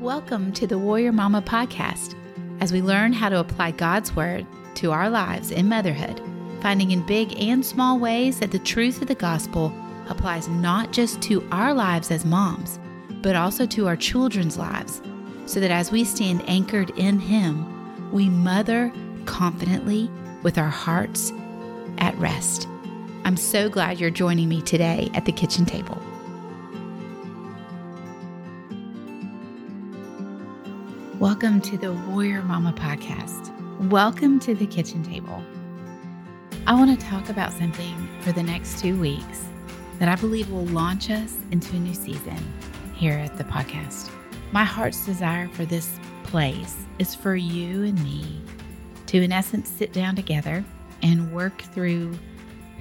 Welcome to the Warrior Mama podcast as we learn how to apply God's Word to our lives in motherhood, finding in big and small ways that the truth of the gospel applies not just to our lives as moms, but also to our children's lives, so that as we stand anchored in Him, we mother confidently with our hearts at rest. I'm so glad you're joining me today at the kitchen table. Welcome to the Warrior Mama podcast. Welcome to the kitchen table. I want to talk about something for the next two weeks that I believe will launch us into a new season here at the podcast. My heart's desire for this place is for you and me to, in essence, sit down together and work through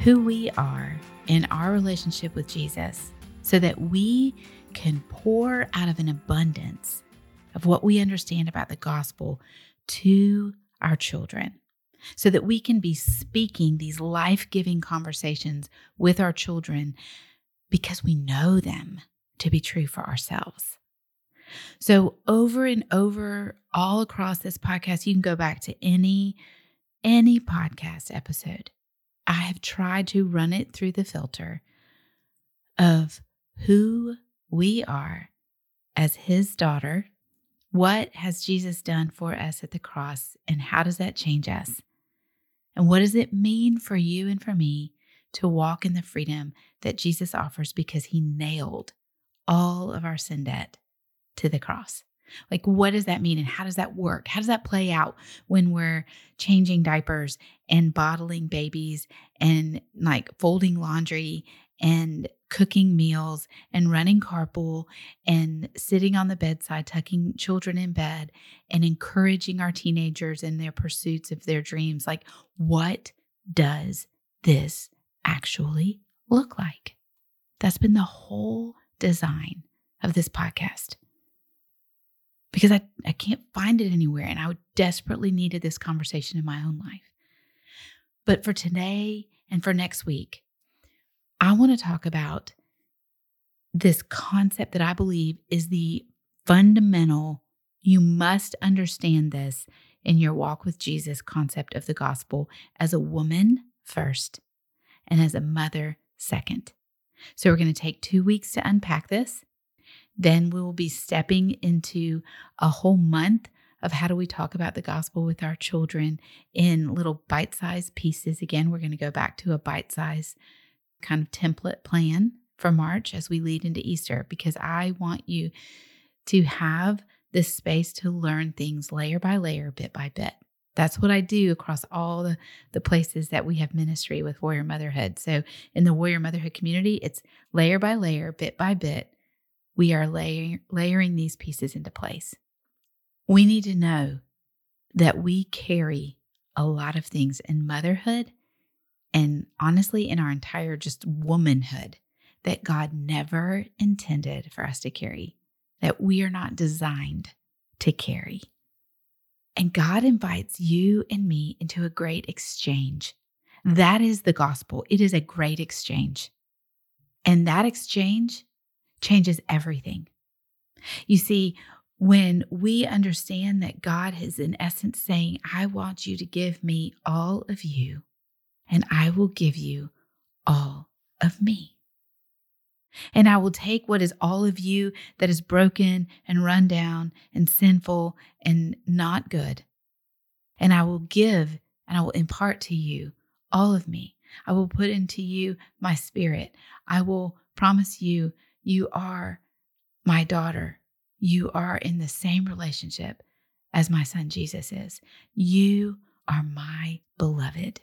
who we are in our relationship with Jesus so that we can pour out of an abundance of what we understand about the gospel to our children so that we can be speaking these life giving conversations with our children because we know them to be true for ourselves. So, over and over, all across this podcast, you can go back to any any podcast episode. I have tried to run it through the filter of who we are as his daughter what has Jesus done for us at the cross, and how does that change us? And what does it mean for you and for me to walk in the freedom that Jesus offers because he nailed all of our sin debt to the cross? Like, what does that mean and how does that work? How does that play out when we're changing diapers and bottling babies and like folding laundry and cooking meals and running carpool and sitting on the bedside, tucking children in bed and encouraging our teenagers in their pursuits of their dreams. Like, what does this actually look like? That's been the whole design of this podcast. Because I, I can't find it anywhere, and I desperately needed this conversation in my own life. But for today and for next week, I want to talk about this concept that I believe is the fundamental, you must understand this in your walk with Jesus concept of the gospel as a woman first and as a mother second. So we're going to take two weeks to unpack this. Then we will be stepping into a whole month of how do we talk about the gospel with our children in little bite sized pieces. Again, we're going to go back to a bite sized kind of template plan for March as we lead into Easter because I want you to have this space to learn things layer by layer, bit by bit. That's what I do across all the, the places that we have ministry with Warrior Motherhood. So, in the Warrior Motherhood community, it's layer by layer, bit by bit. We are layer, layering these pieces into place. We need to know that we carry a lot of things in motherhood and honestly in our entire just womanhood that God never intended for us to carry, that we are not designed to carry. And God invites you and me into a great exchange. That is the gospel. It is a great exchange. And that exchange changes everything. You see, when we understand that God is in essence saying, I want you to give me all of you, and I will give you all of me. And I will take what is all of you that is broken and run down and sinful and not good, and I will give and I will impart to you all of me. I will put into you my spirit. I will promise you, you are my daughter. You are in the same relationship as my son Jesus is. You are my beloved.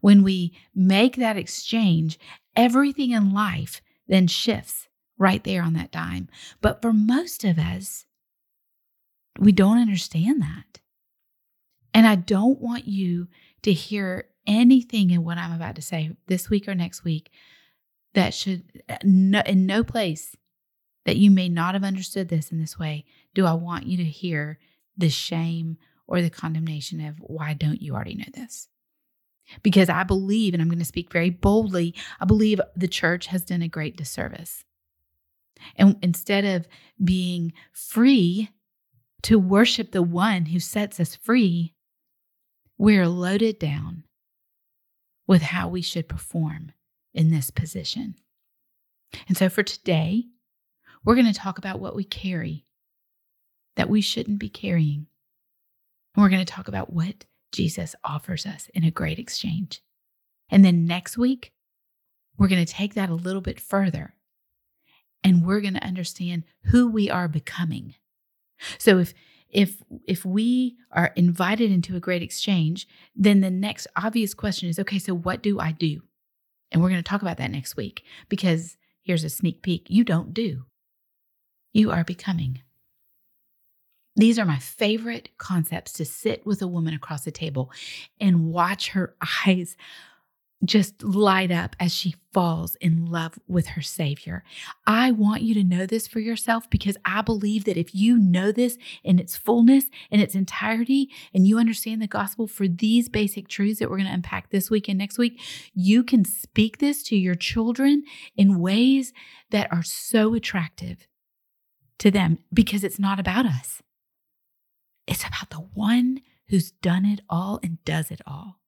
When we make that exchange, everything in life then shifts right there on that dime. But for most of us, we don't understand that. And I don't want you to hear anything in what I'm about to say this week or next week that should, in no place that you may not have understood this in this way, do I want you to hear the shame or the condemnation of why don't you already know this? Because I believe, and I'm going to speak very boldly, I believe the church has done a great disservice. And instead of being free to worship the one who sets us free, we're loaded down with how we should perform in this position. And so for today, we're going to talk about what we carry that we shouldn't be carrying. And we're going to talk about what Jesus offers us in a great exchange. And then next week, we're going to take that a little bit further and we're going to understand who we are becoming. So if if if we are invited into a great exchange, then the next obvious question is okay, so what do I do? And we're going to talk about that next week because here's a sneak peek, you don't do. You are becoming. These are my favorite concepts to sit with a woman across the table and watch her eyes just light up as she falls in love with her Savior. I want you to know this for yourself because I believe that if you know this in its fullness, in its entirety, and you understand the gospel for these basic truths that we're going to unpack this week and next week, you can speak this to your children in ways that are so attractive to them because it's not about us. It's about the one who's done it all and does it all.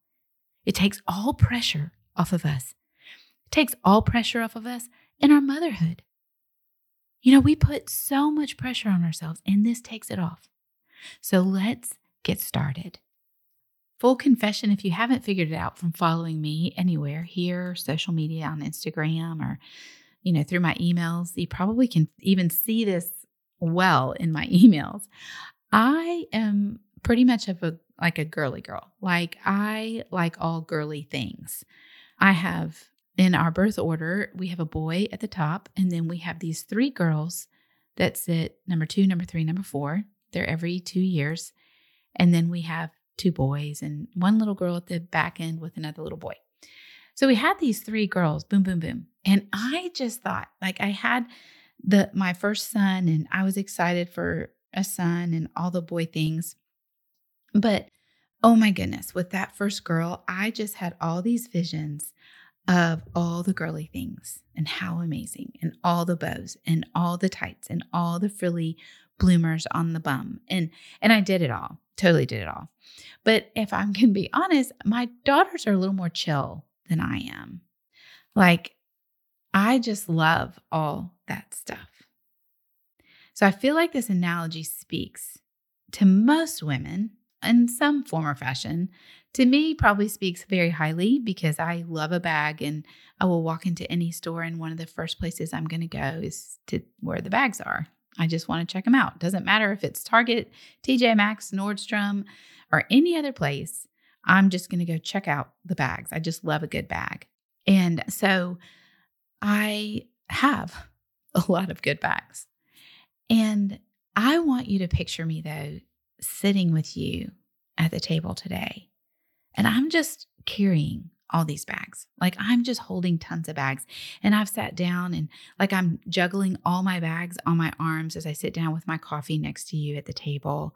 It takes all pressure off of us. It takes all pressure off of us in our motherhood. You know, we put so much pressure on ourselves, and this takes it off. So let's get started. Full confession if you haven't figured it out from following me anywhere here, social media on Instagram, or, you know, through my emails, you probably can even see this well in my emails. I am pretty much of a like a girly girl. Like I like all girly things. I have in our birth order, we have a boy at the top, and then we have these three girls that sit number two, number three, number four. They're every two years. And then we have two boys and one little girl at the back end with another little boy. So we had these three girls, boom, boom, boom. And I just thought, like, I had the my first son, and I was excited for a son and all the boy things. But oh my goodness, with that first girl, I just had all these visions of all the girly things and how amazing, and all the bows and all the tights and all the frilly bloomers on the bum. And and I did it all. Totally did it all. But if I'm going to be honest, my daughters are a little more chill than I am. Like I just love all that stuff. So I feel like this analogy speaks to most women in some form or fashion. To me, probably speaks very highly because I love a bag and I will walk into any store and one of the first places I'm going to go is to where the bags are. I just want to check them out. Doesn't matter if it's Target, TJ Maxx, Nordstrom, or any other place. I'm just going to go check out the bags. I just love a good bag. And so I have a lot of good bags. And I want you to picture me though, sitting with you at the table today. And I'm just carrying all these bags. Like I'm just holding tons of bags. And I've sat down and like I'm juggling all my bags on my arms as I sit down with my coffee next to you at the table.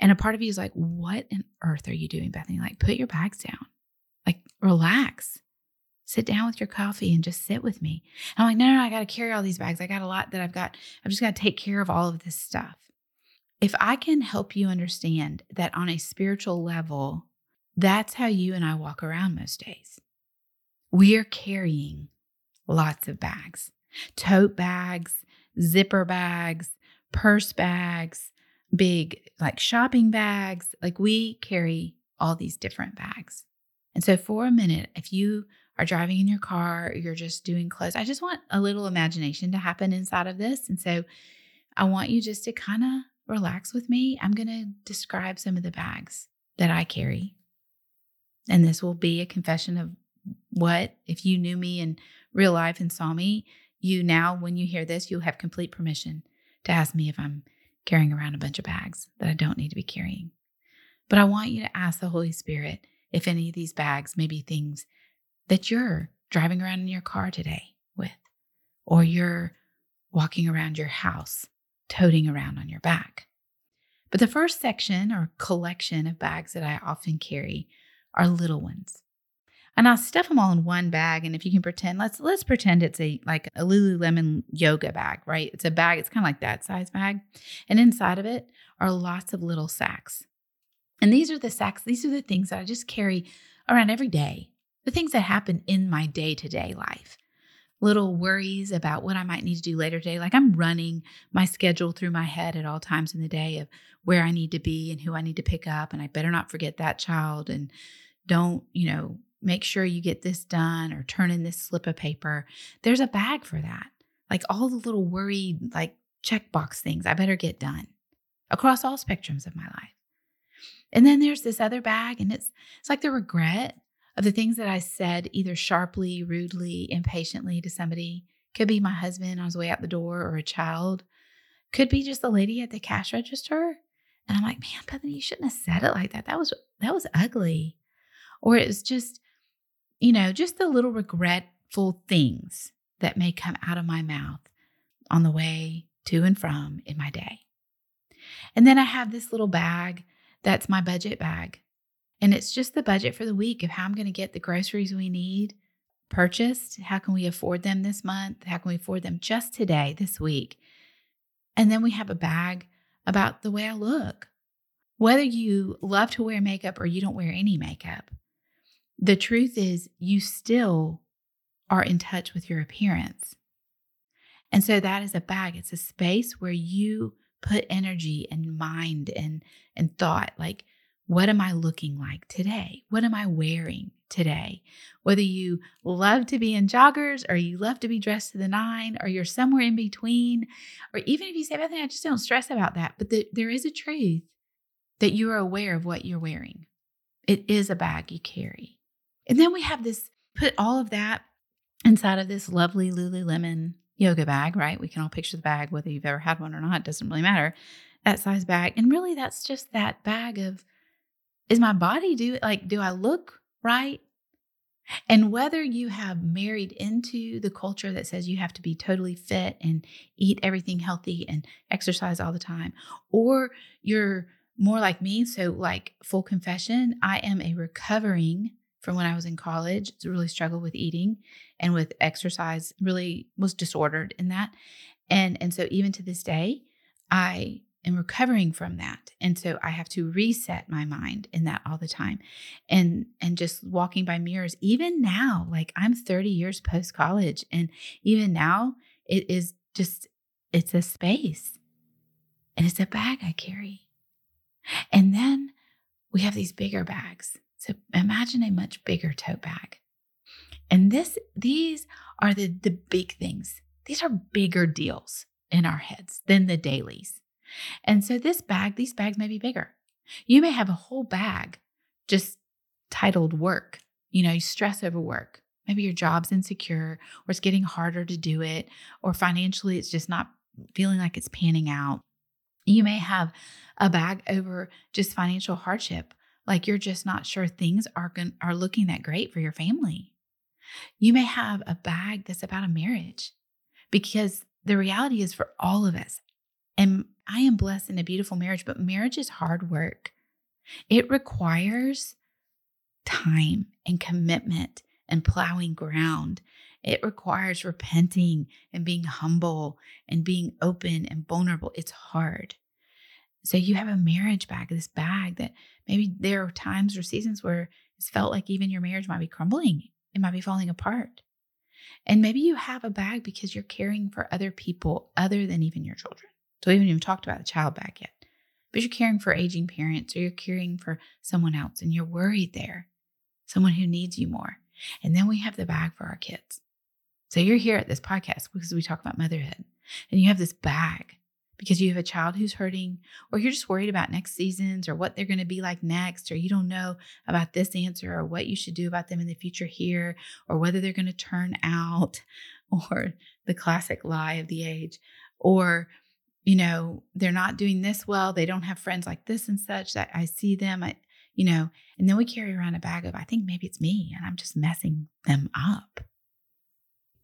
And a part of you is like, what on earth are you doing, Bethany? Like, put your bags down. Like, relax sit down with your coffee and just sit with me. And I'm like, no, no, no I got to carry all these bags. I got a lot that I've got. I've just got to take care of all of this stuff. If I can help you understand that on a spiritual level, that's how you and I walk around most days. We are carrying lots of bags tote bags, zipper bags, purse bags, big like shopping bags. Like we carry all these different bags. And so, for a minute, if you are driving in your car, you're just doing clothes. I just want a little imagination to happen inside of this. And so I want you just to kind of relax with me. I'm going to describe some of the bags that I carry. And this will be a confession of what, if you knew me in real life and saw me, you now, when you hear this, you'll have complete permission to ask me if I'm carrying around a bunch of bags that I don't need to be carrying. But I want you to ask the Holy Spirit if any of these bags may be things that you're driving around in your car today with, or you're walking around your house, toting around on your back. But the first section or collection of bags that I often carry are little ones. And I'll stuff them all in one bag. And if you can pretend, let's let's pretend it's a like a Lululemon yoga bag, right? It's a bag, it's kind of like that size bag. And inside of it are lots of little sacks. And these are the sacks, these are the things that I just carry around every day. The things that happen in my day-to-day life. Little worries about what I might need to do later today. Like I'm running my schedule through my head at all times in the day of where I need to be and who I need to pick up. And I better not forget that child. And don't, you know, make sure you get this done or turn in this slip of paper. There's a bag for that. Like all the little worried, like checkbox things I better get done across all spectrums of my life. And then there's this other bag, and it's it's like the regret of the things that I said either sharply, rudely, impatiently to somebody. Could be my husband on his way out the door or a child. Could be just the lady at the cash register. And I'm like, man, Bethany, you shouldn't have said it like that. That was that was ugly. Or it's just you know, just the little regretful things that may come out of my mouth on the way to and from in my day. And then I have this little bag that's my budget bag. And it's just the budget for the week of how I'm going to get the groceries we need purchased. How can we afford them this month? How can we afford them just today, this week? And then we have a bag about the way I look. Whether you love to wear makeup or you don't wear any makeup, the truth is, you still are in touch with your appearance. And so that is a bag. It's a space where you put energy and mind and, and thought like, what am I looking like today? What am I wearing today? Whether you love to be in joggers or you love to be dressed to the nine or you're somewhere in between, or even if you say, Bethany, I just don't stress about that. But the, there is a truth that you are aware of what you're wearing. It is a bag you carry. And then we have this, put all of that inside of this lovely Lululemon yoga bag, right? We can all picture the bag, whether you've ever had one or not, doesn't really matter. That size bag. And really, that's just that bag of, is my body do like, do I look right? And whether you have married into the culture that says you have to be totally fit and eat everything healthy and exercise all the time, or you're more like me, so like full confession, I am a recovering from when I was in college. Really struggled with eating and with exercise. Really was disordered in that, and and so even to this day, I am recovering from that, and so I have to reset my mind in that all the time, and and just walking by mirrors. Even now, like I'm 30 years post college, and even now, it is just it's a space, and it's a bag I carry, and then we have these bigger bags so imagine a much bigger tote bag. And this these are the the big things. These are bigger deals in our heads than the dailies. And so this bag, these bags may be bigger. You may have a whole bag just titled work. You know, you stress over work. Maybe your job's insecure or it's getting harder to do it or financially it's just not feeling like it's panning out. You may have a bag over just financial hardship like you're just not sure things are going are looking that great for your family. You may have a bag that's about a marriage because the reality is for all of us. And I am blessed in a beautiful marriage, but marriage is hard work. It requires time and commitment and plowing ground. It requires repenting and being humble and being open and vulnerable. It's hard. So you have a marriage bag, this bag that maybe there are times or seasons where it's felt like even your marriage might be crumbling, it might be falling apart. And maybe you have a bag because you're caring for other people other than even your children. So we haven't even talked about the child bag yet. But you're caring for aging parents or you're caring for someone else and you're worried there, someone who needs you more. And then we have the bag for our kids. So you're here at this podcast because we talk about motherhood and you have this bag because you have a child who's hurting, or you're just worried about next seasons or what they're going to be like next, or you don't know about this answer or what you should do about them in the future here, or whether they're going to turn out, or the classic lie of the age, or you know, they're not doing this well, they don't have friends like this and such that I see them, I, you know, and then we carry around a bag of, I think maybe it's me and I'm just messing them up.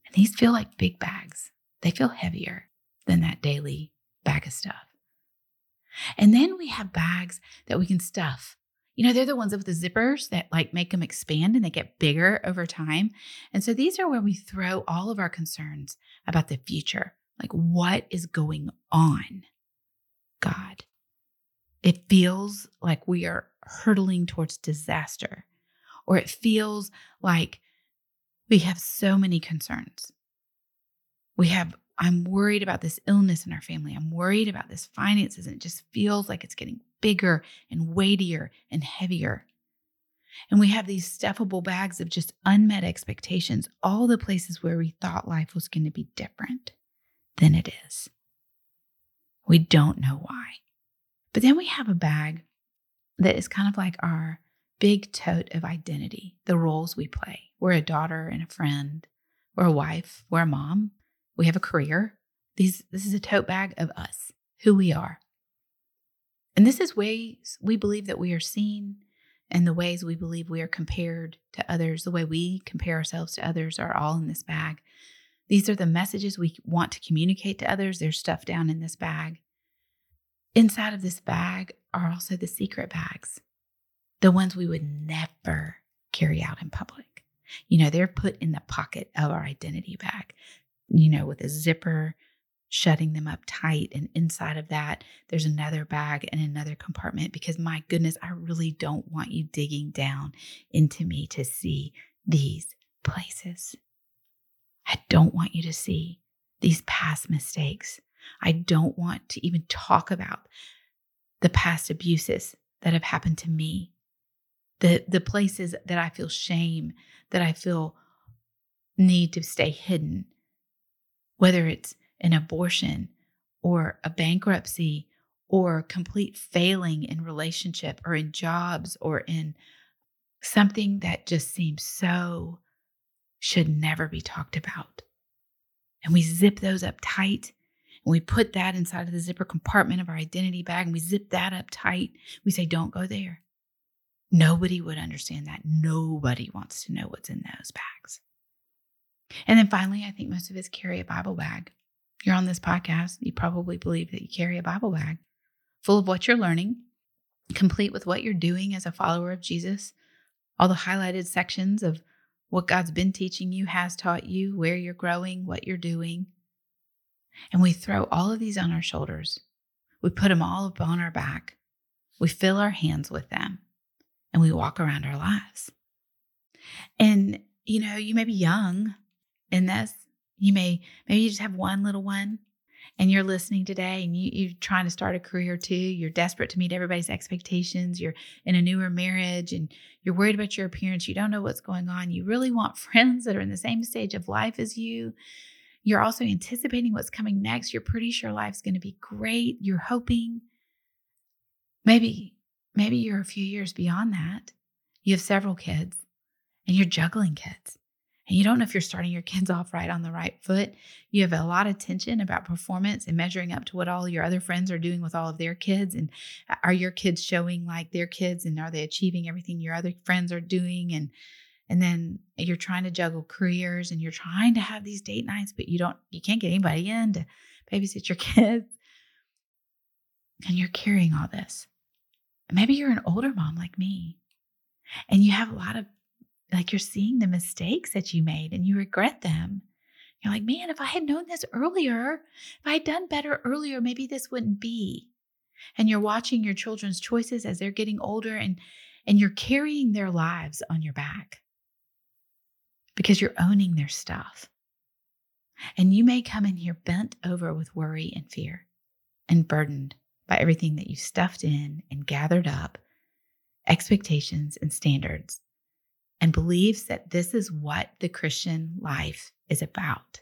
And these feel like big bags, they feel heavier than that daily bag of stuff. And then we have bags that we can stuff. You know, they're the ones with the zippers that like make them expand and they get bigger over time. And so these are where we throw all of our concerns about the future. Like, what is going on? God. It feels like we are hurtling towards disaster, or it feels like we have so many concerns. We have, I'm worried about this illness in our family. I'm worried about this finances, and it just feels like it's getting bigger and weightier and heavier. And we have these stuffable bags of just unmet expectations, all the places where we thought life was going to be different than it is. We don't know why. But then we have a bag that is kind of like our big tote of identity, the roles we play. We're a daughter and a friend, we're a wife, we're a mom, we have a career. These, this is a tote bag of us, who we are. And this is ways we believe that we are seen and the ways we believe we are compared to others, the way we compare ourselves to others are all in this bag. These are the messages we want to communicate to others. There's stuff down in this bag. Inside of this bag are also the secret bags, the ones we would never carry out in public. You know, they're put in the pocket of our identity bag, you know, with a zipper shutting them up tight. And inside of that, there's another bag and another compartment because my goodness, I really don't want you digging down into me to see these places. I don't want you to see these past mistakes. I don't want to even talk about the past abuses that have happened to me, the, the places that I feel shame, that I feel need to stay hidden, whether it's an abortion or a bankruptcy or complete failing in relationship or in jobs or in something that just seems so should never be talked about. And we zip those up tight and we put that inside of the zipper compartment of our identity bag and we zip that up tight. We say, don't go there. Nobody would understand that. Nobody wants to know what's in those bags. And then finally, I think most of us carry a Bible bag. You're on this podcast, you probably believe that you carry a Bible bag full of what you're learning, complete with what you're doing as a follower of Jesus, all the highlighted sections of what God's been teaching you, has taught you, where you're growing, what you're doing. And we throw all of these on our shoulders. We put them all up on our back. We fill our hands with them and we walk around our lives. And, you know, you may be young in this, you may, maybe you just have one little one and you're listening today and you, you're trying to start a career too. You're desperate to meet everybody's expectations. You're in a newer marriage and you're worried about your appearance. You don't know what's going on. You really want friends that are in the same stage of life as you. You're also anticipating what's coming next. You're pretty sure life's going to be great. You're hoping. Maybe, maybe you're a few years beyond that. You have several kids and you're juggling kids and you don't know if you're starting your kids off right on the right foot. You have a lot of tension about performance and measuring up to what all your other friends are doing with all of their kids. And uh, are your kids showing like their kids and are they achieving everything your other friends are doing? And and then you're trying to juggle careers and you're trying to have these date nights, but you don't you can't get anybody in to babysit your kids. And you're carrying all this. Maybe you're an older mom like me and you have a lot of like you're seeing the mistakes that you made and you regret them. You're like, man, if I had known this earlier, if I had done better earlier, maybe this wouldn't be. And you're watching your children's choices as they're getting older and and you're carrying their lives on your back because you're owning their stuff. And you may come in here bent over with worry and fear and burdened by everything that you stuffed in and gathered up, expectations and standards and believes that this is what the Christian life is about.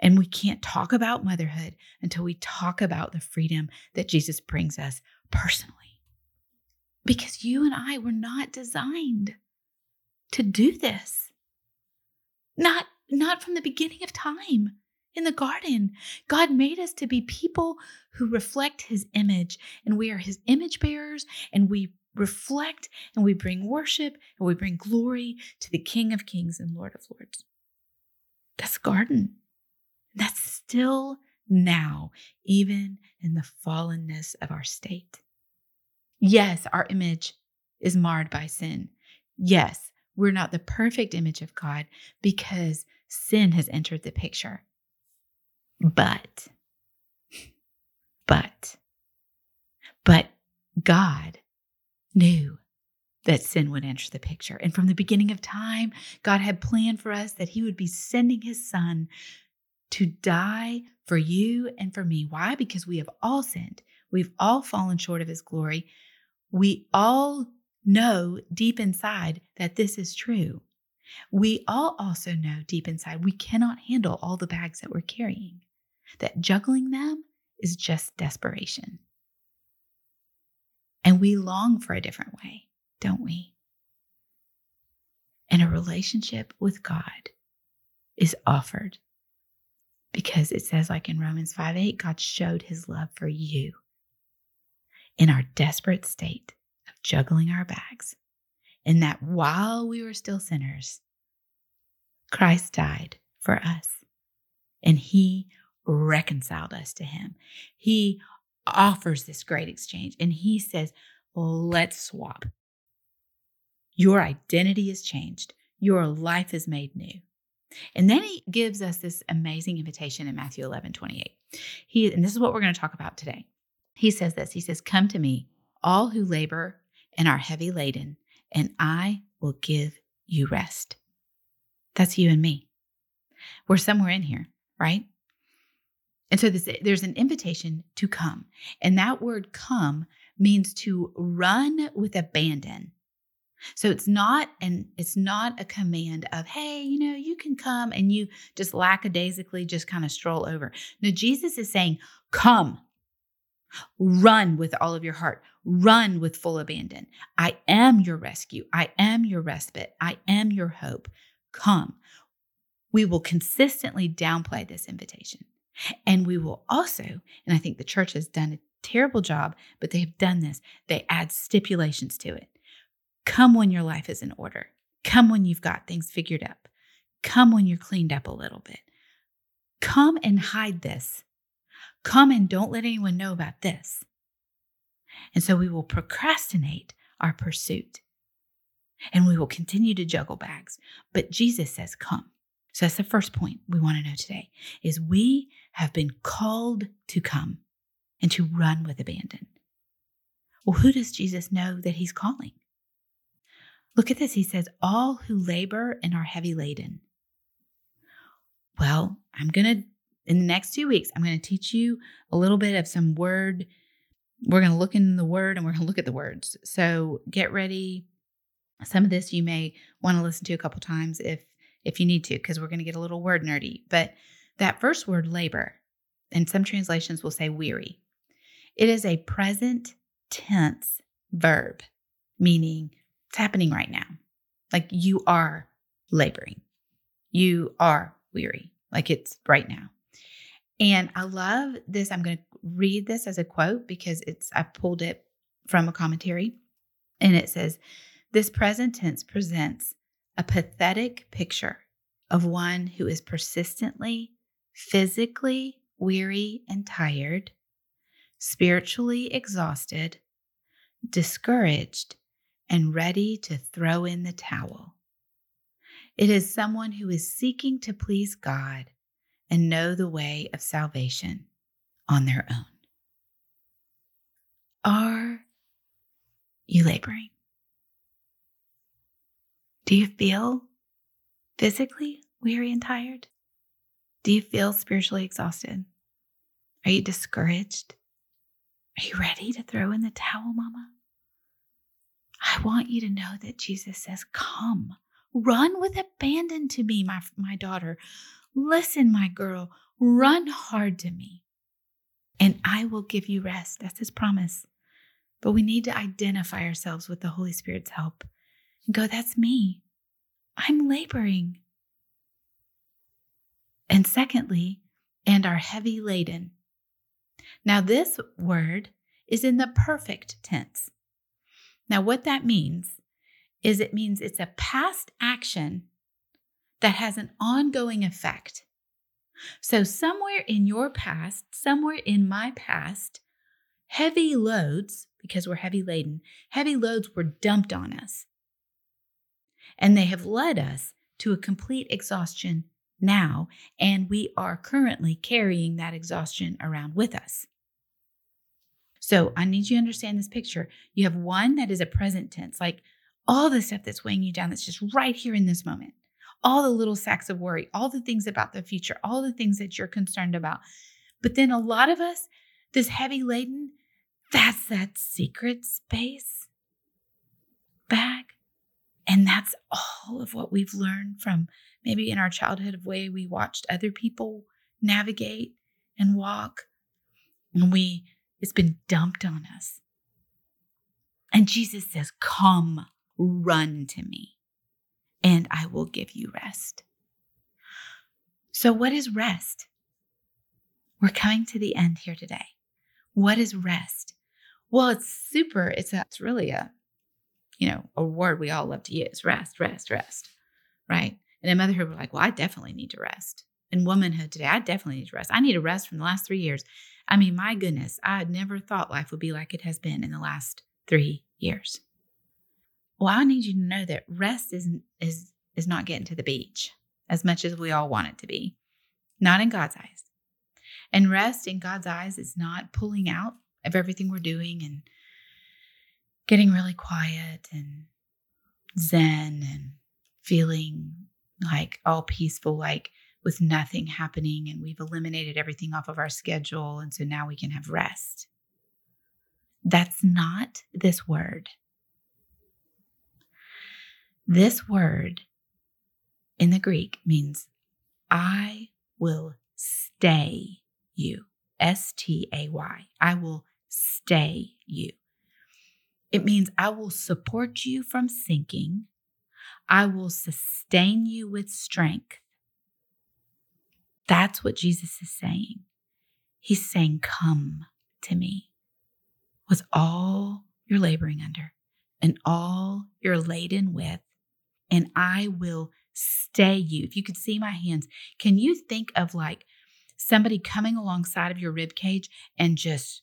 And we can't talk about motherhood until we talk about the freedom that Jesus brings us personally. Because you and I were not designed to do this. Not, not from the beginning of time in the garden. God made us to be people who reflect his image, and we are his image bearers, and we reflect and we bring worship and we bring glory to the King of Kings and Lord of Lords. That's garden. That's still now, even in the fallenness of our state. Yes, our image is marred by sin. Yes, we're not the perfect image of God because sin has entered the picture. But, but, but God knew that sin would enter the picture. And from the beginning of time, God had planned for us that He would be sending His Son to die for you and for me. Why? Because we have all sinned. We've all fallen short of His glory. We all know deep inside that this is true. We all also know deep inside we cannot handle all the bags that we're carrying, that juggling them is just desperation. And we long for a different way, don't we? And a relationship with God is offered because it says, like in Romans 5 8, God showed his love for you in our desperate state of juggling our bags, and that while we were still sinners, Christ died for us and he reconciled us to him. He offers this great exchange and he says, Let's swap. Your identity is changed, your life is made new. And then he gives us this amazing invitation in Matthew 11 28. He, and this is what we're going to talk about today. He says this He says, Come to me, all who labor and are heavy laden, and I will give you rest. That's you and me. We're somewhere in here, right? And so this, there's an invitation to come. And that word come means to run with abandon. So it's not and it's not a command of, hey, you know, you can come and you just lackadaisically just kind of stroll over. No, Jesus is saying, come. Run with all of your heart. Run with full abandon. I am your rescue. I am your respite. I am your hope. Come. We will consistently downplay this invitation. And we will also, and I think the church has done a terrible job, but they've done this, they add stipulations to it. Come when your life is in order. Come when you've got things figured up. Come when you're cleaned up a little bit. Come and hide this. Come and don't let anyone know about this. And so we will procrastinate our pursuit and we will continue to juggle bags. But Jesus says, Come. So that's the first point we want to know today is we have been called to come and to run with abandon. Well, who does Jesus know that he's calling? Look at this. He says, All who labor and are heavy laden. Well, I'm going to, in the next two weeks, I'm going to teach you a little bit of some word. We're going to look in the word and we're going to look at the words. So get ready. Some of this you may want to listen to a couple times if if you need to, because we're going to get a little word nerdy. But that first word, labor, and some translations will say weary, it is a present tense verb, meaning it's happening right now. Like you are laboring, you are weary, like it's right now. And I love this. I'm going to read this as a quote because it's, I pulled it from a commentary. And it says, This present tense presents a pathetic picture of one who is persistently, physically weary and tired, spiritually exhausted, discouraged, and ready to throw in the towel. It is someone who is seeking to please God and know the way of salvation on their own. Are you laboring? Do you feel physically weary and tired? Do you feel spiritually exhausted? Are you discouraged? Are you ready to throw in the towel, Mama? I want you to know that Jesus says, Come, run with abandon to me, my, my daughter. Listen, my girl, run hard to me, and I will give you rest. That's his promise. But we need to identify ourselves with the Holy Spirit's help and go, That's me. I'm laboring. And secondly, and are heavy laden. Now, this word is in the perfect tense. Now, what that means is it means it's a past action that has an ongoing effect. So, somewhere in your past, somewhere in my past, heavy loads, because we're heavy laden. Heavy loads were dumped on us. And they have led us to a complete exhaustion now, and we are currently carrying that exhaustion around with us. So I need you to understand this picture. You have one that is a present tense, like all the stuff that's weighing you down, that's just right here in this moment. All the little sacks of worry, all the things about the future, all the things that you're concerned about. But then a lot of us, this heavy laden, that's that secret space. And that's all of what we've learned from maybe in our childhood of way we watched other people navigate and walk. And we, it's been dumped on us. And Jesus says, Come, run to me, and I will give you rest. So, what is rest? We're coming to the end here today. What is rest? Well, it's super, it's, a, it's really a, you know, a word we all love to use rest, rest, rest, right? And in motherhood, we're like, well, I definitely need to rest. In womanhood today, I definitely need to rest. I need a rest from the last three years. I mean, my goodness, I had never thought life would be like it has been in the last three years. Well, I need you to know that rest isn't is is not getting to the beach as much as we all want it to be. Not in God's eyes. And rest in God's eyes is not pulling out of everything we're doing and getting really quiet and zen and feeling like all peaceful, like with nothing happening, and we've eliminated everything off of our schedule. And so now we can have rest. That's not this word. This word in the Greek means I will stay you. S T A Y. I will stay you. It means I will support you from sinking. I will sustain you with strength. That's what Jesus is saying. He's saying, Come to me with all you're laboring under and all you're laden with, and I will stay you. If you could see my hands, can you think of like somebody coming alongside of your rib cage and just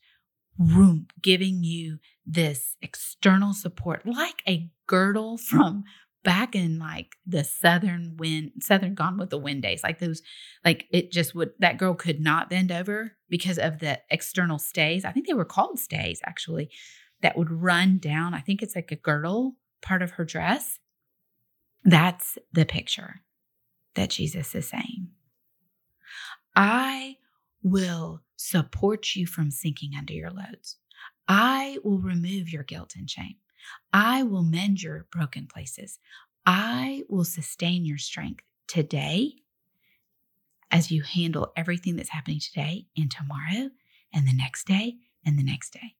room giving you this external support like a girdle from back in like the southern wind southern gone with the wind days. Like those like it just would that girl could not bend over because of the external stays. I think they were called stays actually that would run down. I think it's like a girdle part of her dress. That's the picture that jesus is saying. I will support you from sinking under your loads. I will remove your guilt and shame. I will mend your broken places. I will sustain your strength today as you handle everything that's happening today and tomorrow and the next day and the next day.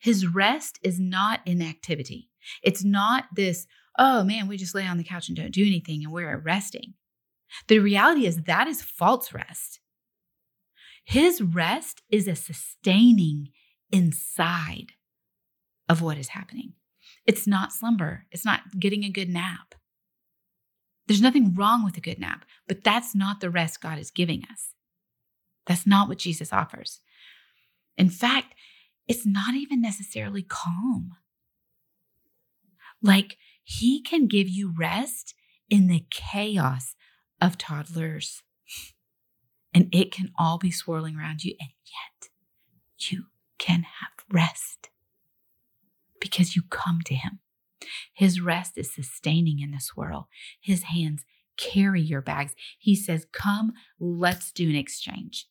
His rest is not inactivity. It's not this, oh man, we just lay on the couch and don't do anything and we're resting. The reality is that is false rest. His rest is a sustaining inside of what is happening. It's not slumber, it's not getting a good nap. There's nothing wrong with a good nap, but that's not the rest God is giving us. That's not what Jesus offers. In fact, it's not even necessarily calm. Like, He can give you rest in the chaos of toddlers and it can all be swirling around you, and yet you can have rest because you come to Him. His rest is sustaining in the swirl. His hands carry your bags. He says, Come, let's do an exchange.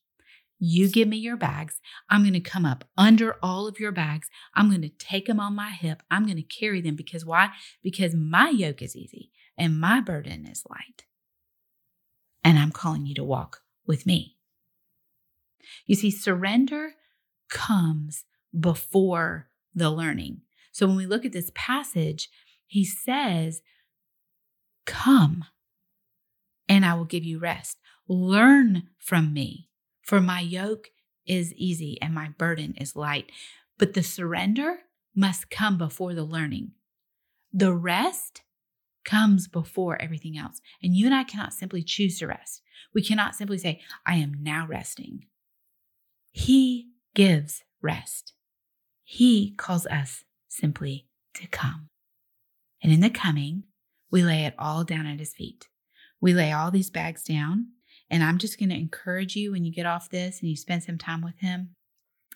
You give me your bags. I'm going to come up under all of your bags. I'm going to take them on my hip. I'm going to carry them because why? Because my yoke is easy and my burden is light. And I'm calling you to walk with me. You see, surrender comes before the learning. So when we look at this passage, he says, Come and I will give you rest. Learn from me, for my yoke is easy and my burden is light. But the surrender must come before the learning. The rest comes before everything else. And you and I cannot simply choose to rest. We cannot simply say, I am now resting. He gives rest. He calls us simply to come. And in the coming, we lay it all down at his feet. We lay all these bags down. And I'm just going to encourage you when you get off this and you spend some time with him.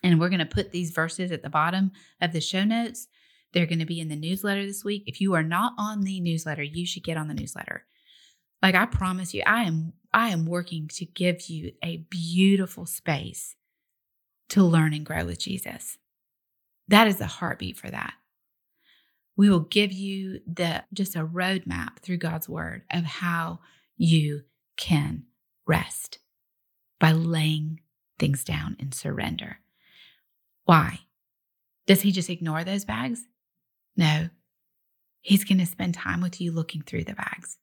And we're going to put these verses at the bottom of the show notes. They're going to be in the newsletter this week. If you are not on the newsletter, you should get on the newsletter. Like I promise you, I am I am working to give you a beautiful space to learn and grow with Jesus. That is the heartbeat for that. We will give you the just a roadmap through God's word of how you can rest by laying things down in surrender. Why? Does he just ignore those bags? No. He's going to spend time with you looking through the bags.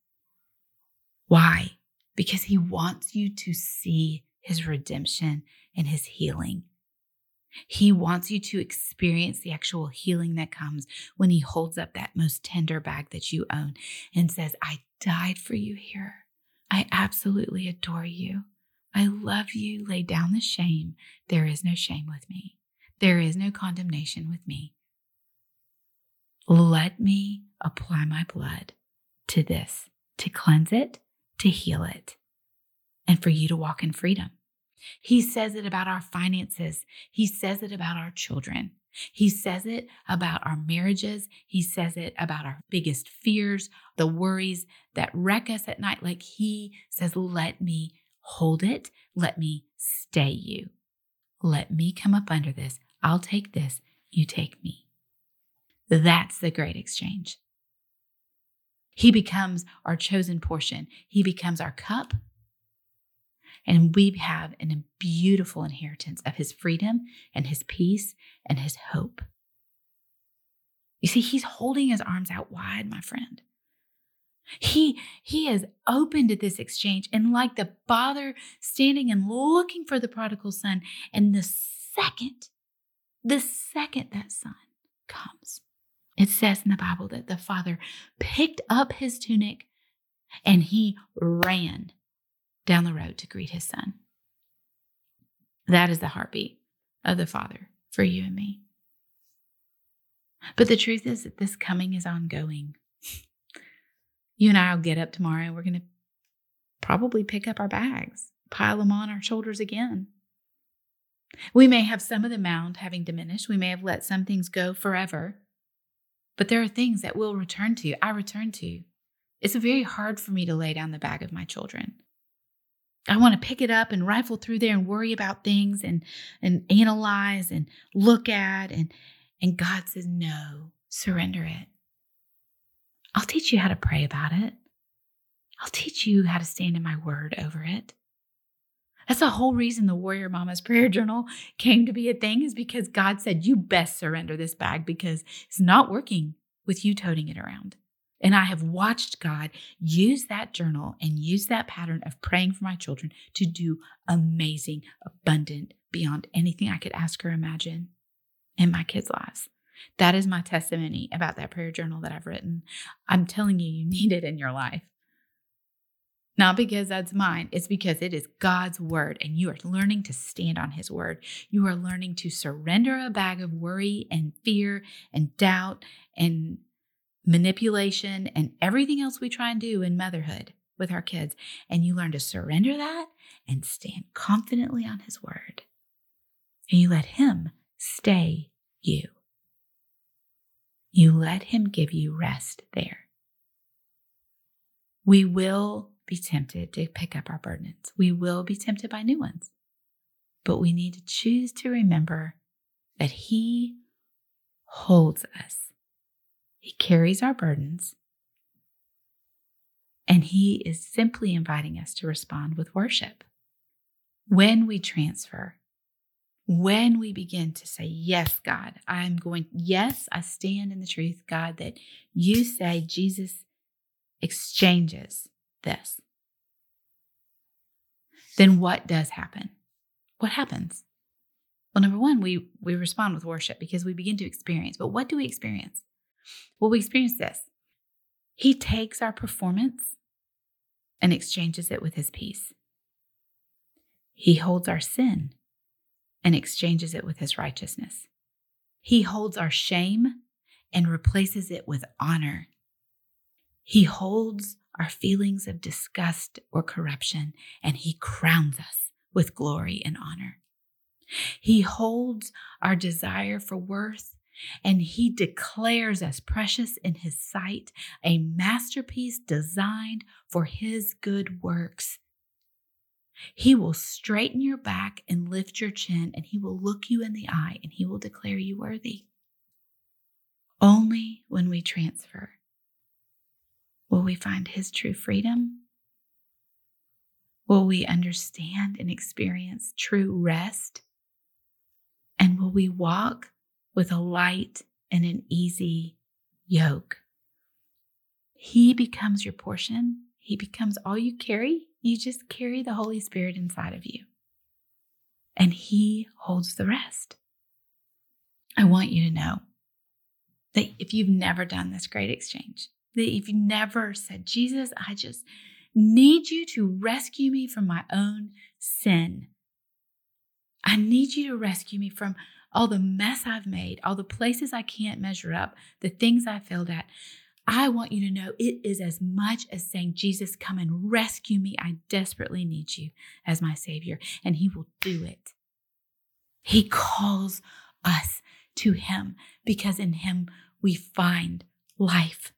Why? Because he wants you to see his redemption and his healing. He wants you to experience the actual healing that comes when he holds up that most tender bag that you own and says, I died for you here. I absolutely adore you. I love you. Lay down the shame. There is no shame with me. There is no condemnation with me. Let me apply my blood to this, to cleanse it, to heal it, and for you to walk in freedom. He says it about our finances. He says it about our children. He says it about our marriages. He says it about our biggest fears, the worries that wreck us at night. Like he says, let me hold it. Let me stay you. Let me come up under this. I'll take this. You take me. That's the great exchange. He becomes our chosen portion. He becomes our cup and we have a beautiful inheritance of his freedom and his peace and his hope. You see, he's holding his arms out wide, my friend. He he is open to this exchange and like the father standing and looking for the prodigal son and the second the second that son comes it says in the bible that the father picked up his tunic and he ran down the road to greet his son. That is the heartbeat of the Father for you and me. But the truth is that this coming is ongoing. You and I will get up tomorrow we're going to probably pick up our bags, pile them on our shoulders again. We may have some of the mound having diminished. We may have let some things go forever. But there are things that we'll return to. you. I return to. you. It's very hard for me to lay down the bag of my children. I want to pick it up and rifle through there and worry about things and and analyze and look at and and God says no, surrender it. I'll teach you how to pray about it. I'll teach you how to stand in my word over it. That's the whole reason the Warrior Mama's prayer journal came to be a thing is because God said you best surrender this bag because it's not working with you toting it around. And I have watched God use that journal and use that pattern of praying for my children to do amazing, abundant, beyond anything I could ask or imagine in my kids' lives. That is my testimony about that prayer journal that I've written. I'm telling you, you need it in your life. Not because that's mine, it's because it is God's word and you are learning to stand on his word. You are learning to surrender a bag of worry and fear and doubt and manipulation, and everything else we try and do in motherhood with our kids. And you learn to surrender that and stand confidently on His word. And you let Him stay you. You let Him give you rest there. We will be tempted to pick up our burdens. We will be tempted by new ones. But we need to choose to remember that He holds us he carries our burdens. And He is simply inviting us to respond with worship. When we transfer, when we begin to say, Yes, God, I'm going, yes, I stand in the truth, God, that you say Jesus exchanges this, then what does happen? What happens? Well, number one, we, we respond with worship because we begin to experience. But what do we experience? Well, we experience this. He takes our performance and exchanges it with his peace. He holds our sin and exchanges it with his righteousness. He holds our shame and replaces it with honor. He holds our feelings of disgust or corruption and he crowns us with glory and honor. He holds our desire for worth and he declares us precious in his sight, a masterpiece designed for his good works. He will straighten your back and lift your chin, and he will look you in the eye and he will declare you worthy. Only when we transfer will we find his true freedom. Will we understand and experience true rest? And will we walk with a light and an easy yoke? He becomes your portion. He becomes all you carry. You just carry the Holy Spirit inside of you. And He holds the rest. I want you to know that if you've never done this great exchange, that if you never said, Jesus, I just need you to rescue me from my own sin. I need you to rescue me from all the mess I've made, all the places I can't measure up, the things I failed at. I want you to know it is as much as saying, Jesus, come and rescue me. I desperately need you as my Savior. And He will do it. He calls us to Him because in Him we find life.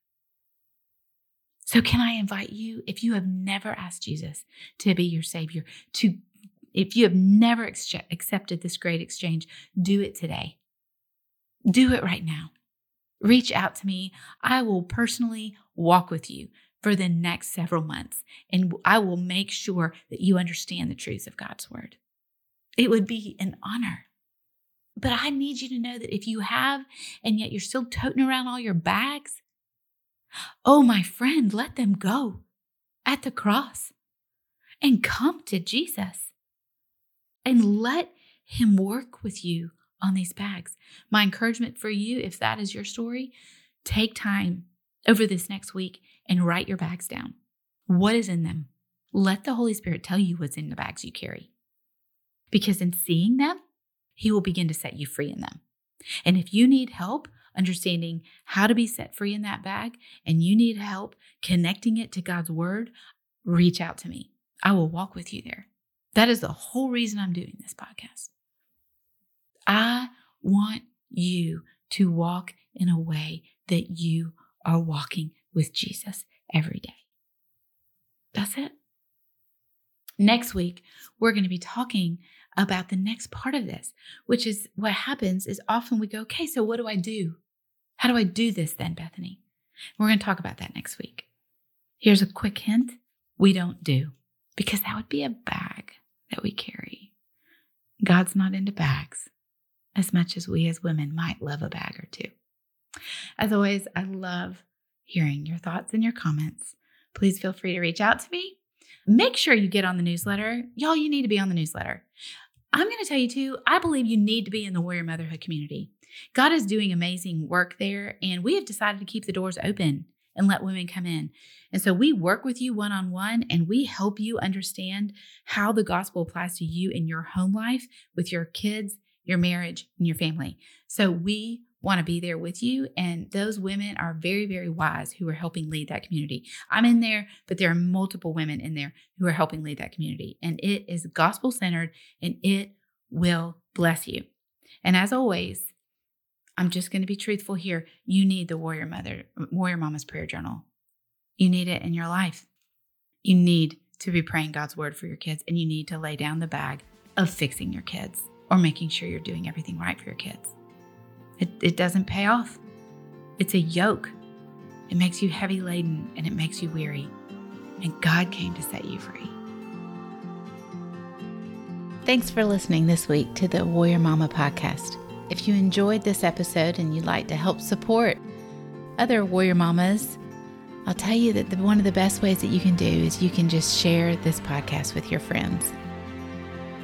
So, can I invite you, if you have never asked Jesus to be your Savior, to if you have never ex- accepted this great exchange, do it today. Do it right now reach out to me. I will personally walk with you for the next several months, and I will make sure that you understand the truths of God's word. It would be an honor. But I need you to know that if you have, and yet you're still toting around all your bags, oh, my friend, let them go at the cross and come to Jesus and let him work with you on these bags. My encouragement for you, if that is your story, take time over this next week and write your bags down. What is in them? Let the Holy Spirit tell you what's in the bags you carry. Because in seeing them, He will begin to set you free in them. And if you need help understanding how to be set free in that bag and you need help connecting it to God's Word, reach out to me. I will walk with you there. That is the whole reason I'm doing this podcast. I want you to walk in a way that you are walking with Jesus every day. That's it. Next week, we're going to be talking about the next part of this, which is what happens is often we go, okay, so what do I do? How do I do this then, Bethany? We're going to talk about that next week. Here's a quick hint we don't do, because that would be a bag that we carry. God's not into bags as much as we as women might love a bag or two. As always, I love hearing your thoughts and your comments. Please feel free to reach out to me. Make sure you get on the newsletter. Y'all, you need to be on the newsletter. I'm going to tell you too, I believe you need to be in the Warrior Motherhood community. God is doing amazing work there, and we have decided to keep the doors open and let women come in. And so we work with you one on one and we help you understand how the gospel applies to you in your home life with your kids your marriage, and your family. So we want to be there with you. And those women are very, very wise who are helping lead that community. I'm in there, but there are multiple women in there who are helping lead that community. And it is gospel centered and it will bless you. And as always, I'm just going to be truthful here. You need the Warrior Mother, Warrior Mama's prayer journal. You need it in your life. You need to be praying God's word for your kids, and you need to lay down the bag of fixing your kids or making sure you're doing everything right for your kids. It, it doesn't pay off. It's a yoke. It makes you heavy laden and it makes you weary. And God came to set you free. Thanks for listening this week to the Warrior Mama podcast. If you enjoyed this episode and you'd like to help support other Warrior Mamas, I'll tell you that the, one of the best ways that you can do is you can just share this podcast with your friends.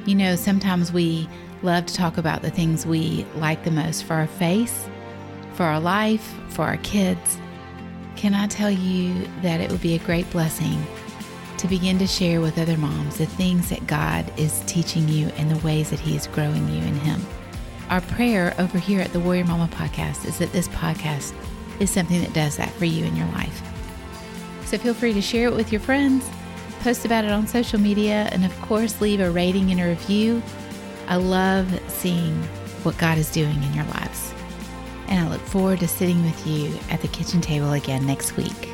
You know, sometimes we love to talk about the things we like the most for our face, for our life, for our kids. Can I tell you that it would be a great blessing to begin to share with other moms the things that God is teaching you and the ways that He is growing you in Him? Our prayer over here at the Warrior Mama podcast is that this podcast is something that does that for you in your life. So feel free to share it with your friends, post about it on social media, and of course, leave a rating and a review. I love seeing what God is doing in your lives. And I look forward to sitting with you at the kitchen table again next week.